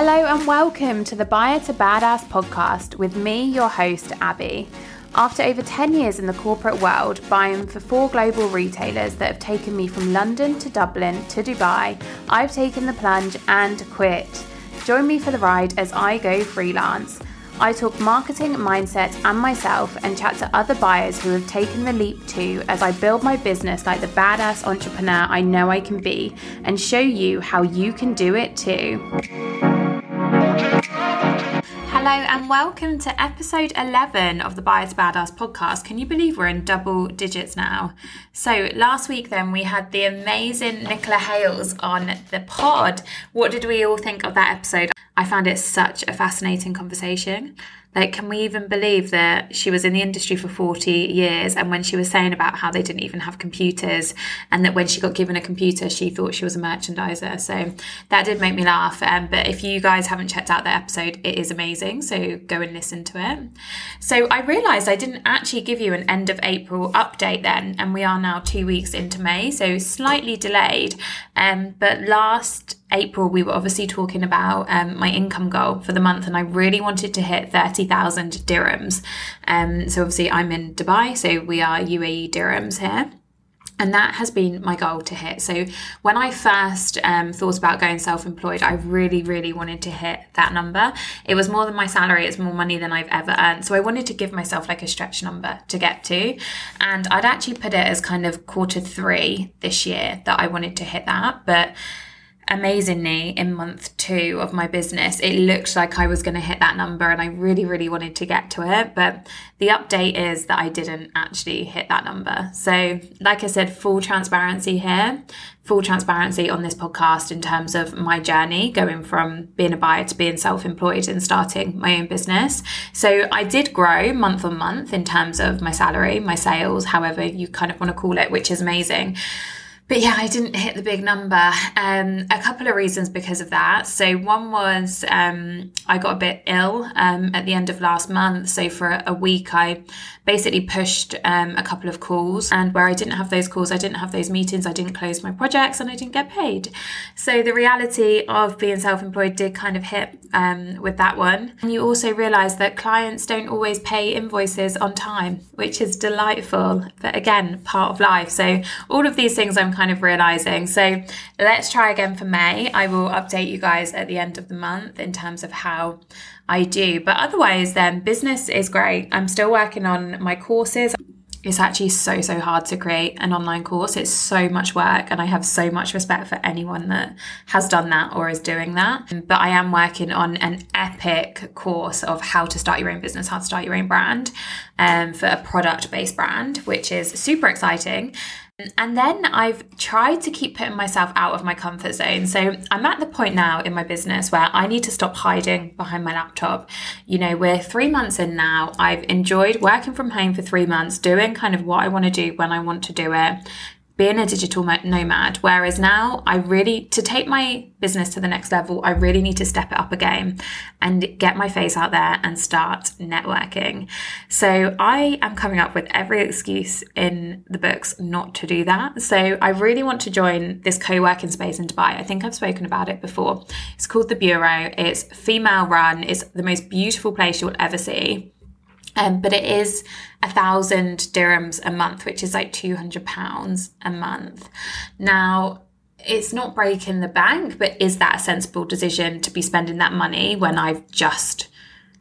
Hello and welcome to the Buyer to Badass podcast with me, your host, Abbie. After over 10 years in the corporate world, buying for four global retailers that have taken me from London to Dublin to Dubai, I've taken the plunge and quit. Join me for the ride as I go freelance. I talk marketing, mindset, and myself and chat to other buyers who have taken the leap too as I build my business like the badass entrepreneur I know I can be and show you how you can do it too. Hello and welcome to episode 11 of the Buyer to Badass podcast. Can you believe we're in double digits now? So, last week then we had the amazing Nicola Hales on the pod. What did we all think of that episode? I found it such a fascinating conversation. Like, can we even believe that she was in the industry for 40 years? And when she was saying about how they didn't even have computers, and that when she got given a computer, she thought she was a merchandiser. So that did make me laugh. Um, but if you guys haven't checked out that episode, it is amazing. So go and listen to it. So I realised I didn't actually give you an end of April update then, and we are now two weeks into May, so slightly delayed. Um, but last April, we were obviously talking about um, my income goal for the month, and I really wanted to hit 30,000 dirhams. Um, so, obviously, I'm in Dubai, so we are UAE dirhams here. And that has been my goal to hit. So, when I first um, thought about going self employed, I really, really wanted to hit that number. It was more than my salary, it's more money than I've ever earned. So, I wanted to give myself like a stretch number to get to. And I'd actually put it as kind of quarter three this year that I wanted to hit that. But amazingly in month two of my business it looked like i was going to hit that number and i really really wanted to get to it but the update is that i didn't actually hit that number. So like i said full transparency here full transparency on this podcast in terms of my journey going from being a buyer to being self-employed and starting my own business. So i did grow month on month in terms of my salary my sales however you kind of want to call it which is amazing but yeah, I didn't hit the big number. Um, a couple of reasons because of that. So one was um, I got a bit ill um, at the end of last month. So for a week, I basically pushed um, a couple of calls, and where I didn't have those calls, I didn't have those meetings, I didn't close my projects, and I didn't get paid. So the reality of being self-employed did kind of hit um, with that one. And you also realise that clients don't always pay invoices on time, which is delightful, but again, part of life. So all of these things I'm kind of realizing. So let's try again for May. I will update you guys at the end of the month in terms of how I do. But otherwise, then business is great. I'm still working on my courses. It's actually so, so hard to create an online course. It's so much work, and I have so much respect for anyone that has done that or is doing that. But I am working on an epic course of how to start your own business, how to start your own brand um, for a product based brand, which is super exciting. And then I've tried to keep putting myself out of my comfort zone. So I'm at the point now in my business where I need to stop hiding behind my laptop. You know, we're three months in now. I've enjoyed working from home for three months, doing kind of what I want to do when I want to do it, being a digital nomad. Whereas now, I really, to take my business to the next level, I really need to step it up again and get my face out there and start networking. So I am coming up with every excuse in the books not to do that. So I really want to join this co working space in Dubai. I think I've spoken about it before. It's called The Bureau, it's female run, it's the most beautiful place you'll ever see. Um, but it is a thousand dirhams a month, which is like two hundred pounds a month. Now, it's not breaking the bank, but is that a sensible decision to be spending that money when I've just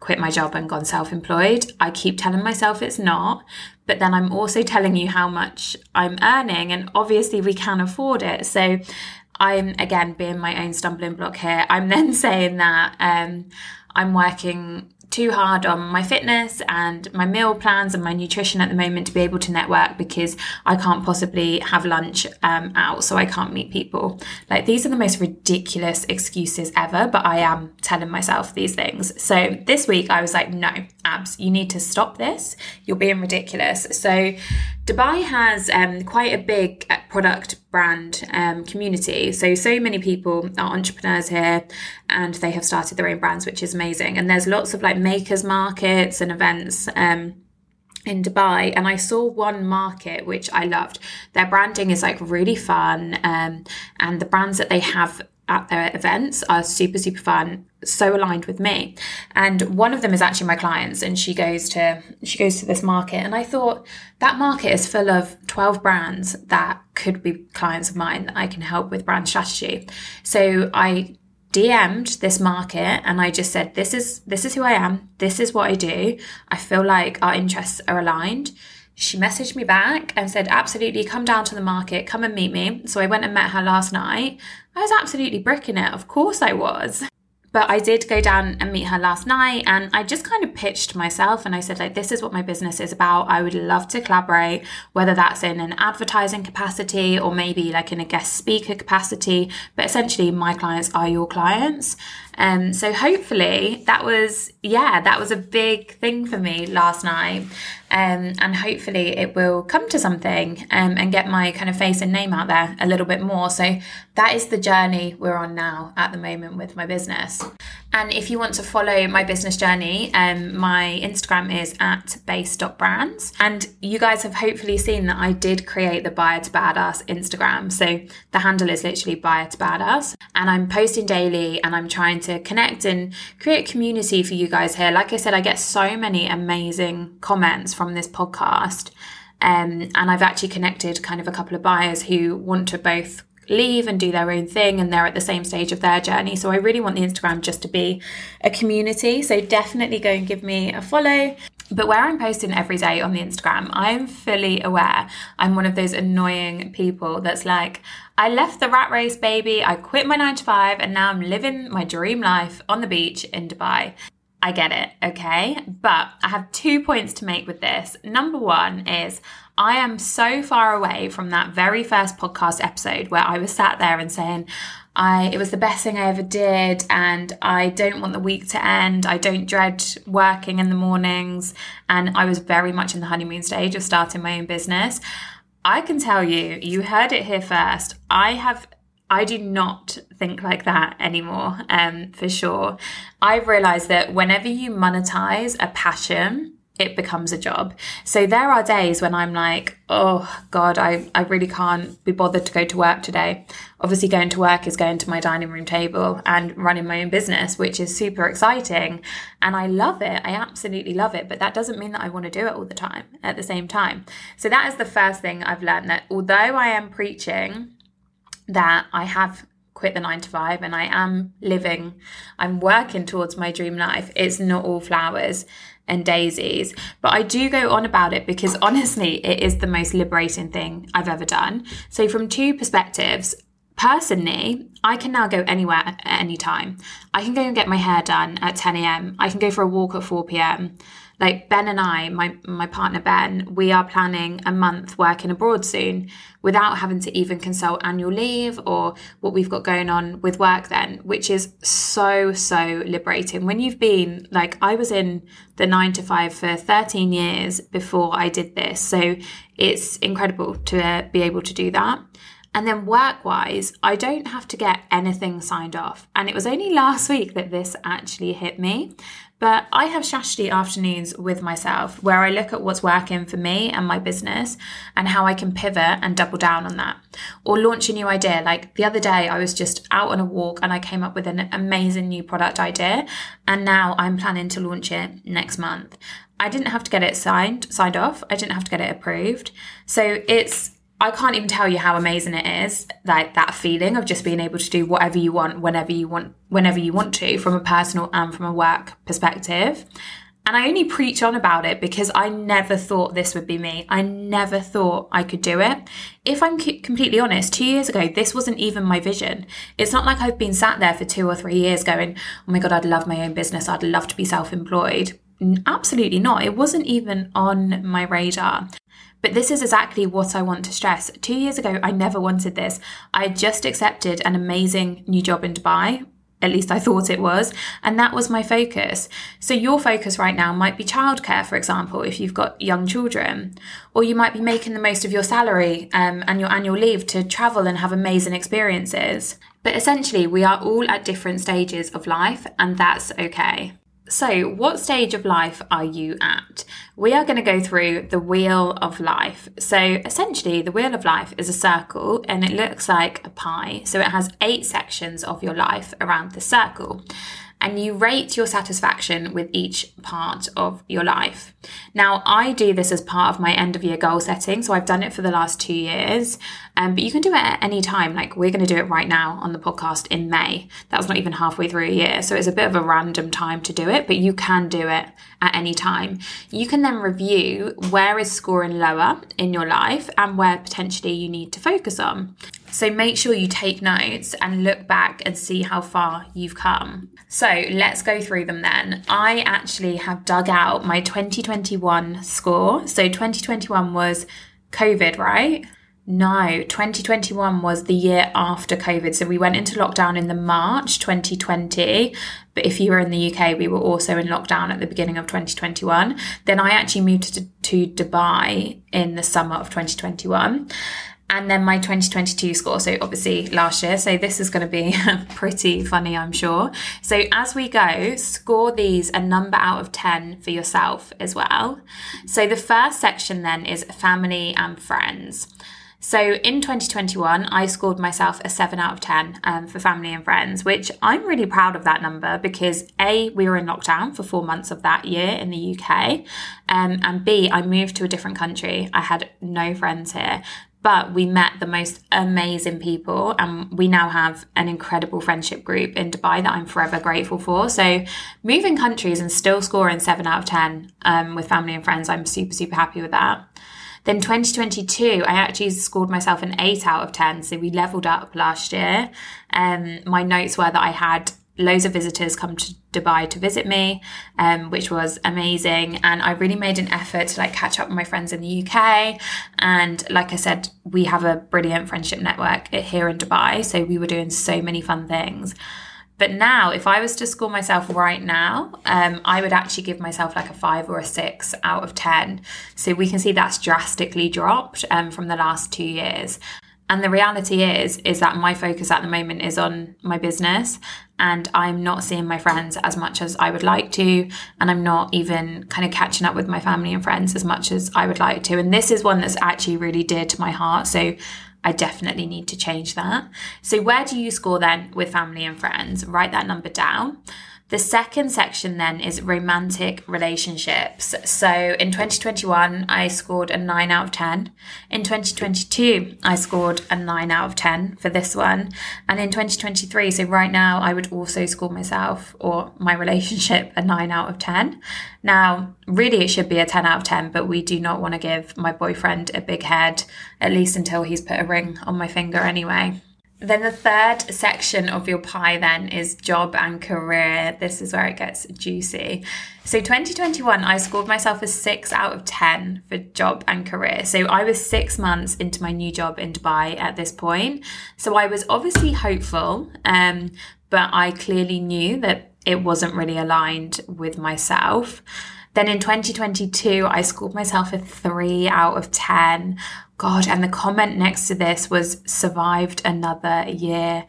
quit my job and gone self-employed? I keep telling myself it's not, but then I'm also telling you how much I'm earning, and obviously we can afford it. So I'm again being my own stumbling block here. I'm then saying that um, I'm working too hard on my fitness and my meal plans and my nutrition at the moment to be able to network because I can't possibly have lunch um, out, so I can't meet people. Like, these are the most ridiculous excuses ever, but I am telling myself these things. So, this week I was like, no, abs, you need to stop this. You're being ridiculous. So, Dubai has um, quite a big uh, product brand um, community. So, so many people are entrepreneurs here and they have started their own brands, which is amazing. And there's lots of like makers markets and events. Um, in Dubai and I saw one market which I loved. Their branding is like really fun um, and the brands that they have at their events are super, super fun, so aligned with me. And one of them is actually my clients, and she goes to she goes to this market. And I thought that market is full of 12 brands that could be clients of mine that I can help with brand strategy. So I DM'd this market and I just said, This is this is who I am, this is what I do. I feel like our interests are aligned. She messaged me back and said, Absolutely, come down to the market, come and meet me. So I went and met her last night. I was absolutely bricking it. Of course I was. But I did go down and meet her last night and I just kind of pitched myself and I said, like, this is what my business is about. I would love to collaborate, whether that's in an advertising capacity or maybe like in a guest speaker capacity. But essentially, my clients are your clients. Um, so hopefully that was, yeah, that was a big thing for me last night. Um, and hopefully it will come to something um, and get my kind of face and name out there a little bit more. So that is the journey we're on now at the moment with my business. And if you want to follow my business journey, um, my Instagram is at base.brands. And you guys have hopefully seen that I did create the Buyer to Badass Instagram. So the handle is literally Buyer to Badass. And I'm posting daily and I'm trying to connect and create community for you guys here. Like I said, I get so many amazing comments from this podcast. Um, and I've actually connected kind of a couple of buyers who want to both leave and do their own thing and they're at the same stage of their journey. So I really want the Instagram just to be a community. So definitely go and give me a follow. But where I'm posting every day on the Instagram, I'm fully aware I'm one of those annoying people that's like, I left the rat race, baby. I quit my nine to five and now I'm living my dream life on the beach in Dubai. I get it, okay? But I have two points to make with this. Number one is I am so far away from that very first podcast episode where I was sat there and saying, I it was the best thing I ever did and I don't want the week to end. I don't dread working in the mornings and I was very much in the honeymoon stage of starting my own business. I can tell you, you heard it here first. I have I do not think like that anymore, um, for sure. I've realized that whenever you monetize a passion, it becomes a job. So there are days when I'm like, oh God, I, I really can't be bothered to go to work today. Obviously, going to work is going to my dining room table and running my own business, which is super exciting. And I love it. I absolutely love it. But that doesn't mean that I want to do it all the time at the same time. So that is the first thing I've learned that although I am preaching, that I have quit the nine to five and I am living, I'm working towards my dream life. It's not all flowers and daisies, but I do go on about it because honestly, it is the most liberating thing I've ever done. So, from two perspectives, personally, I can now go anywhere at any time. I can go and get my hair done at 10 a.m., I can go for a walk at 4 p.m like Ben and I, my my partner Ben, we are planning a month working abroad soon without having to even consult annual leave or what we've got going on with work then, which is so so liberating. When you've been like I was in the 9 to 5 for 13 years before I did this. So it's incredible to uh, be able to do that. And then work wise, I don't have to get anything signed off. And it was only last week that this actually hit me. But I have strategy afternoons with myself where I look at what's working for me and my business and how I can pivot and double down on that. Or launch a new idea. Like the other day, I was just out on a walk and I came up with an amazing new product idea. And now I'm planning to launch it next month. I didn't have to get it signed, signed off. I didn't have to get it approved. So it's I can't even tell you how amazing it is, like that feeling of just being able to do whatever you want, whenever you want, whenever you want to, from a personal and from a work perspective. And I only preach on about it because I never thought this would be me. I never thought I could do it. If I'm completely honest, two years ago, this wasn't even my vision. It's not like I've been sat there for two or three years going, oh my God, I'd love my own business. I'd love to be self employed. Absolutely not. It wasn't even on my radar. But this is exactly what I want to stress. Two years ago, I never wanted this. I just accepted an amazing new job in Dubai. At least I thought it was. And that was my focus. So, your focus right now might be childcare, for example, if you've got young children. Or you might be making the most of your salary um, and your annual leave to travel and have amazing experiences. But essentially, we are all at different stages of life, and that's okay. So, what stage of life are you at? We are going to go through the wheel of life. So, essentially, the wheel of life is a circle and it looks like a pie. So, it has eight sections of your life around the circle and you rate your satisfaction with each part of your life. Now, I do this as part of my end of year goal setting, so I've done it for the last two years, um, but you can do it at any time. Like, we're going to do it right now on the podcast in May. That's not even halfway through a year, so it's a bit of a random time to do it, but you can do it at any time. You can then review where is scoring lower in your life and where potentially you need to focus on. So make sure you take notes and look back and see how far you've come. So let's go through them then. I actually have dug out my 2021 score. So 2021 was COVID, right? No, 2021 was the year after COVID. So we went into lockdown in the March 2020. But if you were in the UK, we were also in lockdown at the beginning of 2021. Then I actually moved to, to Dubai in the summer of 2021 and then my 2022 score. So obviously last year. So this is going to be pretty funny, I'm sure. So as we go, score these a number out of 10 for yourself as well. So the first section then is family and friends. So in 2021, I scored myself a 7 out of 10 um, for family and friends, which I'm really proud of that number because A, we were in lockdown for four months of that year in the UK, um, and B, I moved to a different country. I had no friends here but we met the most amazing people and we now have an incredible friendship group in Dubai that I'm forever grateful for. So moving countries and still scoring seven out of 10 um, with family and friends, I'm super, super happy with that. Then 2022, I actually scored myself an 8 out of 10. So we leveled up last year. Um, my notes were that I had loads of visitors come to Dubai to visit me, um, which was amazing. And I really made an effort to like catch up with my friends in the UK. And like I said, we have a brilliant friendship network here in Dubai. So we were doing so many fun things. But now, if I was to score myself right now, um, I would actually give myself like a five or a six out of 10. So we can see that's drastically dropped um, from the last two years. And the reality is, is that my focus at the moment is on my business and I'm not seeing my friends as much as I would like to. And I'm not even kind of catching up with my family and friends as much as I would like to. And this is one that's actually really dear to my heart. So I definitely need to change that. So where do you score then with family and friends? Write that number down. The second section then is romantic relationships. So in 2021, I scored a 9 out of 10. In 2022, I scored a 9 out of 10 for this one. And in 2023, so right now, I would also score myself or my relationship a 9 out of 10. Now, really, it should be a 10 out of 10, but we do not want to give my boyfriend a big head, at least until he's put a ring on my finger anyway. Then the third section of your pie then is job and career. This is where it gets juicy. So 2021, I scored myself a six out of 10 for job and career. So I was six months into my new job in Dubai at this point. So I was obviously hopeful, um, but I clearly knew that it wasn't really aligned with myself. Then in 2022, I scored myself a three out of 10. God, and the comment next to this was survived another year.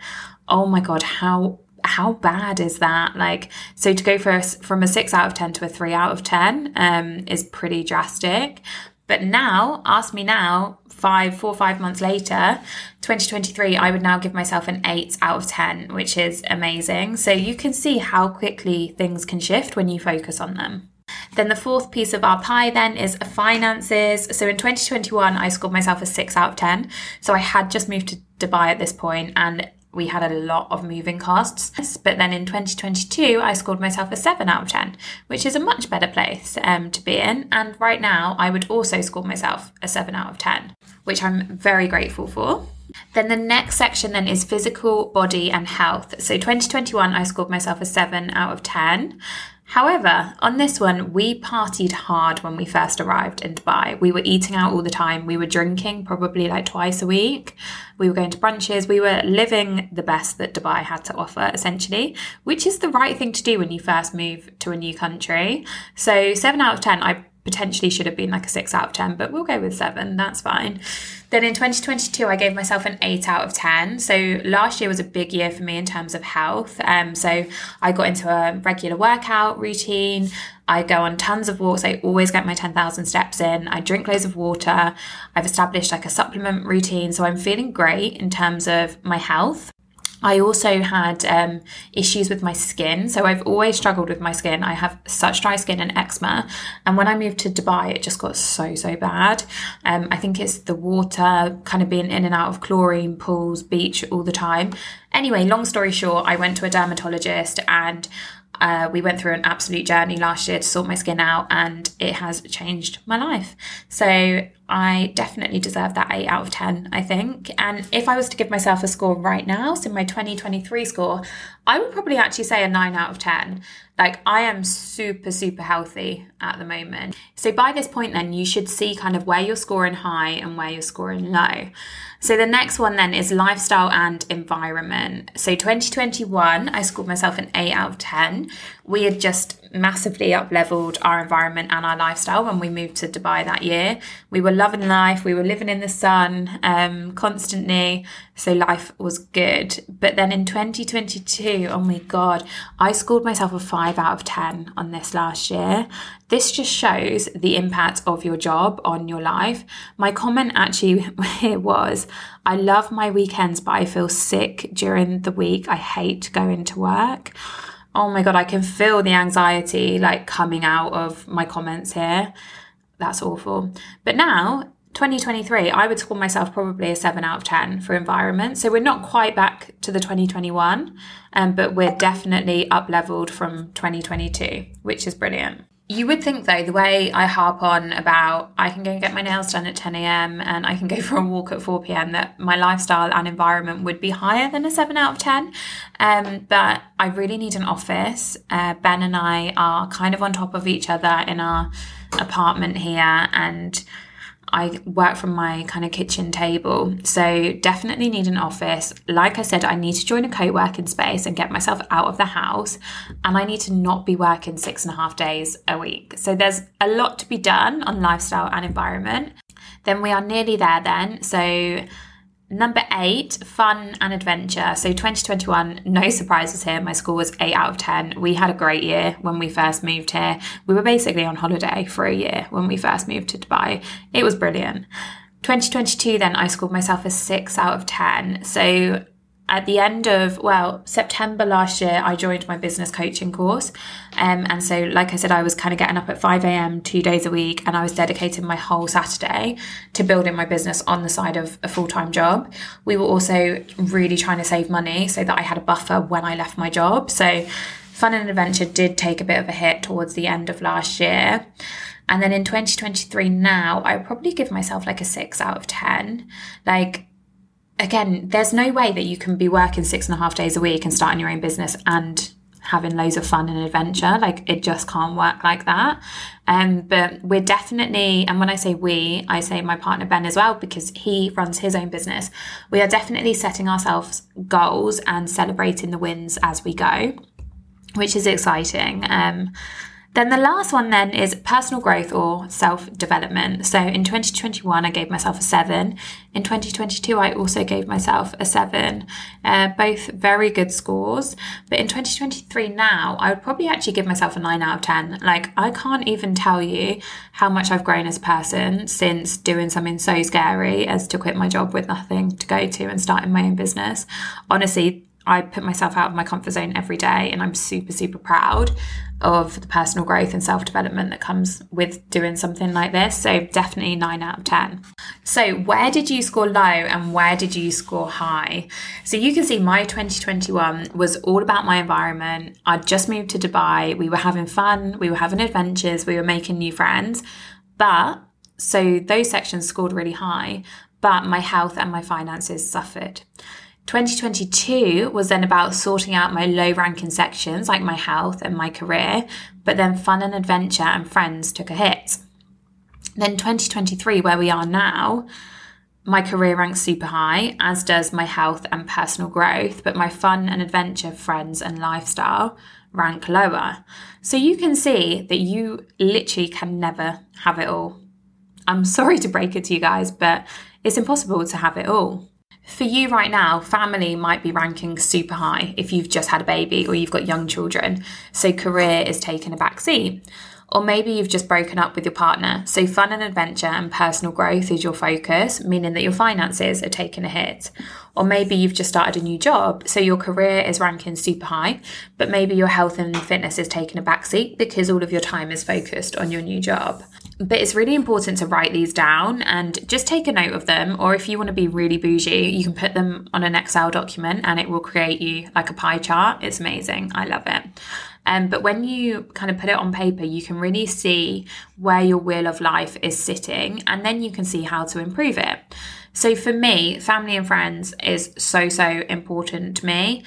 Oh my God, how how bad is that? Like, so to go for a, from a six out of 10 to a three out of 10 um, is pretty drastic. But now, ask me now, five, four, five months later, 2023, I would now give myself an eight out of 10, which is amazing. So you can see how quickly things can shift when you focus on them. Then the fourth piece of our pie then is finances. So in 2021, I scored myself a six out of 10. So I had just moved to Dubai at this point and we had a lot of moving costs. But then in 2022, I scored myself a 7 out of 10, which is a much better place um, to be in. And right now, I would also score myself a 7 out of 10, which I'm very grateful for. Then the next section then is physical, body, and health. So 2021, I scored myself a 7 out of 10. However, on this one, we partied hard when we first arrived in Dubai. We were eating out all the time. We were drinking probably like twice a week. We were going to brunches. We were living the best that Dubai had to offer, essentially, which is the right thing to do when you first move to a new country. So, 7 out of 10, I potentially should have been like a six out of 10, but we'll go with seven. That's fine. Then in 2022, I gave myself an eight out of 10. So last year was a big year for me in terms of health. Um, so I got into a regular workout routine. I go on tons of walks. I always get my 10,000 steps in. I drink loads of water. I've established like a supplement routine. So I'm feeling great in terms of my health. I also had um, issues with my skin. So I've always struggled with my skin. I have such dry skin and eczema. And when I moved to Dubai, it just got so, so bad. Um, I think it's the water kind of being in and out of chlorine pools, beach all the time. Anyway, long story short, I went to a dermatologist and uh, we went through an absolute journey last year to sort my skin out, and it has changed my life. So I definitely deserve that 8 out of 10, I think. And if I was to give myself a score right now, so my 2023 score, I would probably actually say a 9 out of 10. Like, I am super, super healthy at the moment. So, by this point, then, you should see kind of where you're scoring high and where you're scoring low. So, the next one then is lifestyle and environment. So, 2021, I scored myself an 8 out of 10. We had just massively up leveled our environment and our lifestyle when we moved to Dubai that year. We were loving life, we were living in the sun um, constantly, so life was good. But then in 2022, oh my God, I scored myself a 5 out of 10 on this last year. This just shows the impact of your job on your life. My comment actually it was, I love my weekends, but I feel sick during the week. I hate going to work oh my god, I can feel the anxiety like coming out of my comments here. That's awful. But now, 2023, I would score myself probably a 7 out of 10 for environment. So we're not quite back to the 2021, um, but we're definitely up leveled from 2022, which is brilliant. You would think, though, the way I harp on about I can go and get my nails done at 10 a.m. and I can go for a walk at 4 p.m., that my lifestyle and environment would be higher than a 7 out of 10. Um, but I really need an office. Uh, ben and I are kind of on top of each other in our apartment here, and I work from my kind of kitchen table. So definitely need an office. Like I said, I need to join a co-working space and get myself out of the house. And I need to not be working six and a half days a week. So there's a lot to be done on lifestyle and environment. Then we are nearly there then. So Number eight, fun and adventure. So 2021, no surprises here. My score was eight out of 10. We had a great year when we first moved here. We were basically on holiday for a year when we first moved to Dubai. It was brilliant. 2022, then I scored myself a six out of 10. So at the end of well september last year i joined my business coaching course. Um, and so like i said i was kind of getting up at 5am two days a week and i was dedicating my whole saturday to building my business on the side of a full-time job. We were also really trying to save money so that i had a buffer when i left my job. So fun and adventure did take a bit of a hit towards the end of last year. And then in 2023 now i probably give myself like a 6 out of 10 like again, there's no way that you can be working six and a half days a week and starting your own business and having loads of fun and adventure. Like it just can't work like that. Um, but we're definitely, and when I say we, I say my partner Ben as well, because he runs his own business. We are definitely setting ourselves goals and celebrating the wins as we go, which is exciting. Um, then the last one then is personal growth or self-development. So in 2021, I gave myself a seven. In 2022, I also gave myself a seven. Uh, both very good scores. But in 2023 now, I would probably actually give myself a nine out of 10. Like I can't even tell you how much I've grown as a person since doing something so scary as to quit my job with nothing to go to and starting my own business. Honestly, I put myself out of my comfort zone every day and I'm super, super proud of the personal growth and self development that comes with doing something like this. So, definitely 9 out of 10. So, where did you score low and where did you score high? So, you can see my 2021 was all about my environment. I'd just moved to Dubai. We were having fun, we were having adventures, we were making new friends. But so those sections scored really high, but my health and my finances suffered. 2022 was then about sorting out my low ranking sections like my health and my career, but then fun and adventure and friends took a hit. Then 2023, where we are now, my career ranks super high, as does my health and personal growth, but my fun and adventure, friends, and lifestyle rank lower. So you can see that you literally can never have it all. I'm sorry to break it to you guys, but it's impossible to have it all. For you right now, family might be ranking super high if you've just had a baby or you've got young children, so career is taking a back seat. Or maybe you've just broken up with your partner, so fun and adventure and personal growth is your focus, meaning that your finances are taking a hit. Or maybe you've just started a new job, so your career is ranking super high, but maybe your health and fitness is taking a backseat because all of your time is focused on your new job. But it's really important to write these down and just take a note of them. Or if you want to be really bougie, you can put them on an Excel document and it will create you like a pie chart. It's amazing. I love it. Um, but when you kind of put it on paper, you can really see where your wheel of life is sitting and then you can see how to improve it. So for me, family and friends is so, so important to me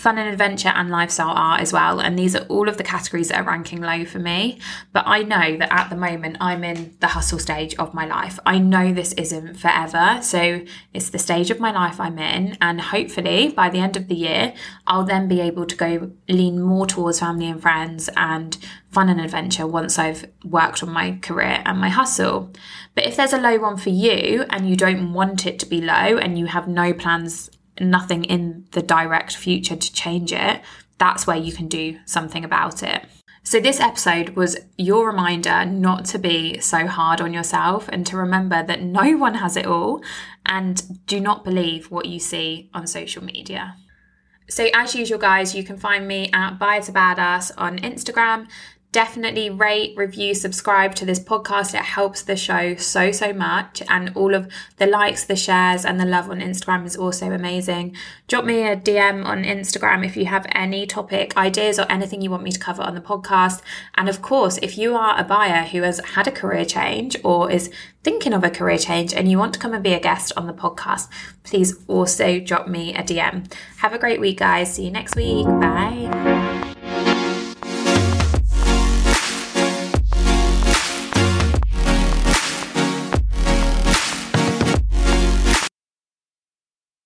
fun and adventure and lifestyle are as well. And these are all of the categories that are ranking low for me. But I know that at the moment I'm in the hustle stage of my life. I know this isn't forever. So it's the stage of my life I'm in. And hopefully by the end of the year, I'll then be able to go lean more towards family and friends and fun and adventure once I've worked on my career and my hustle. But if there's a low one for you and you don't want it to be low and you have no plans nothing in the direct future to change it, that's where you can do something about it. So, this episode was your reminder not to be so hard on yourself and to remember that no one has it all and do not believe what you see on social media. So, as usual, guys, you can find me at to Badass on Instagram definitely rate, review, subscribe to this podcast. It helps the show so, so much. And all of the likes, the shares, and the love on Instagram is also amazing. Drop me a DM on Instagram if you have any topic ideas or anything you want me to cover on the podcast. And of course, if you are a buyer who has had a career change or is thinking of a career change and you want to come and be a guest on the podcast, please also drop me a DM. Have a great week, guys. See you next week. Bye.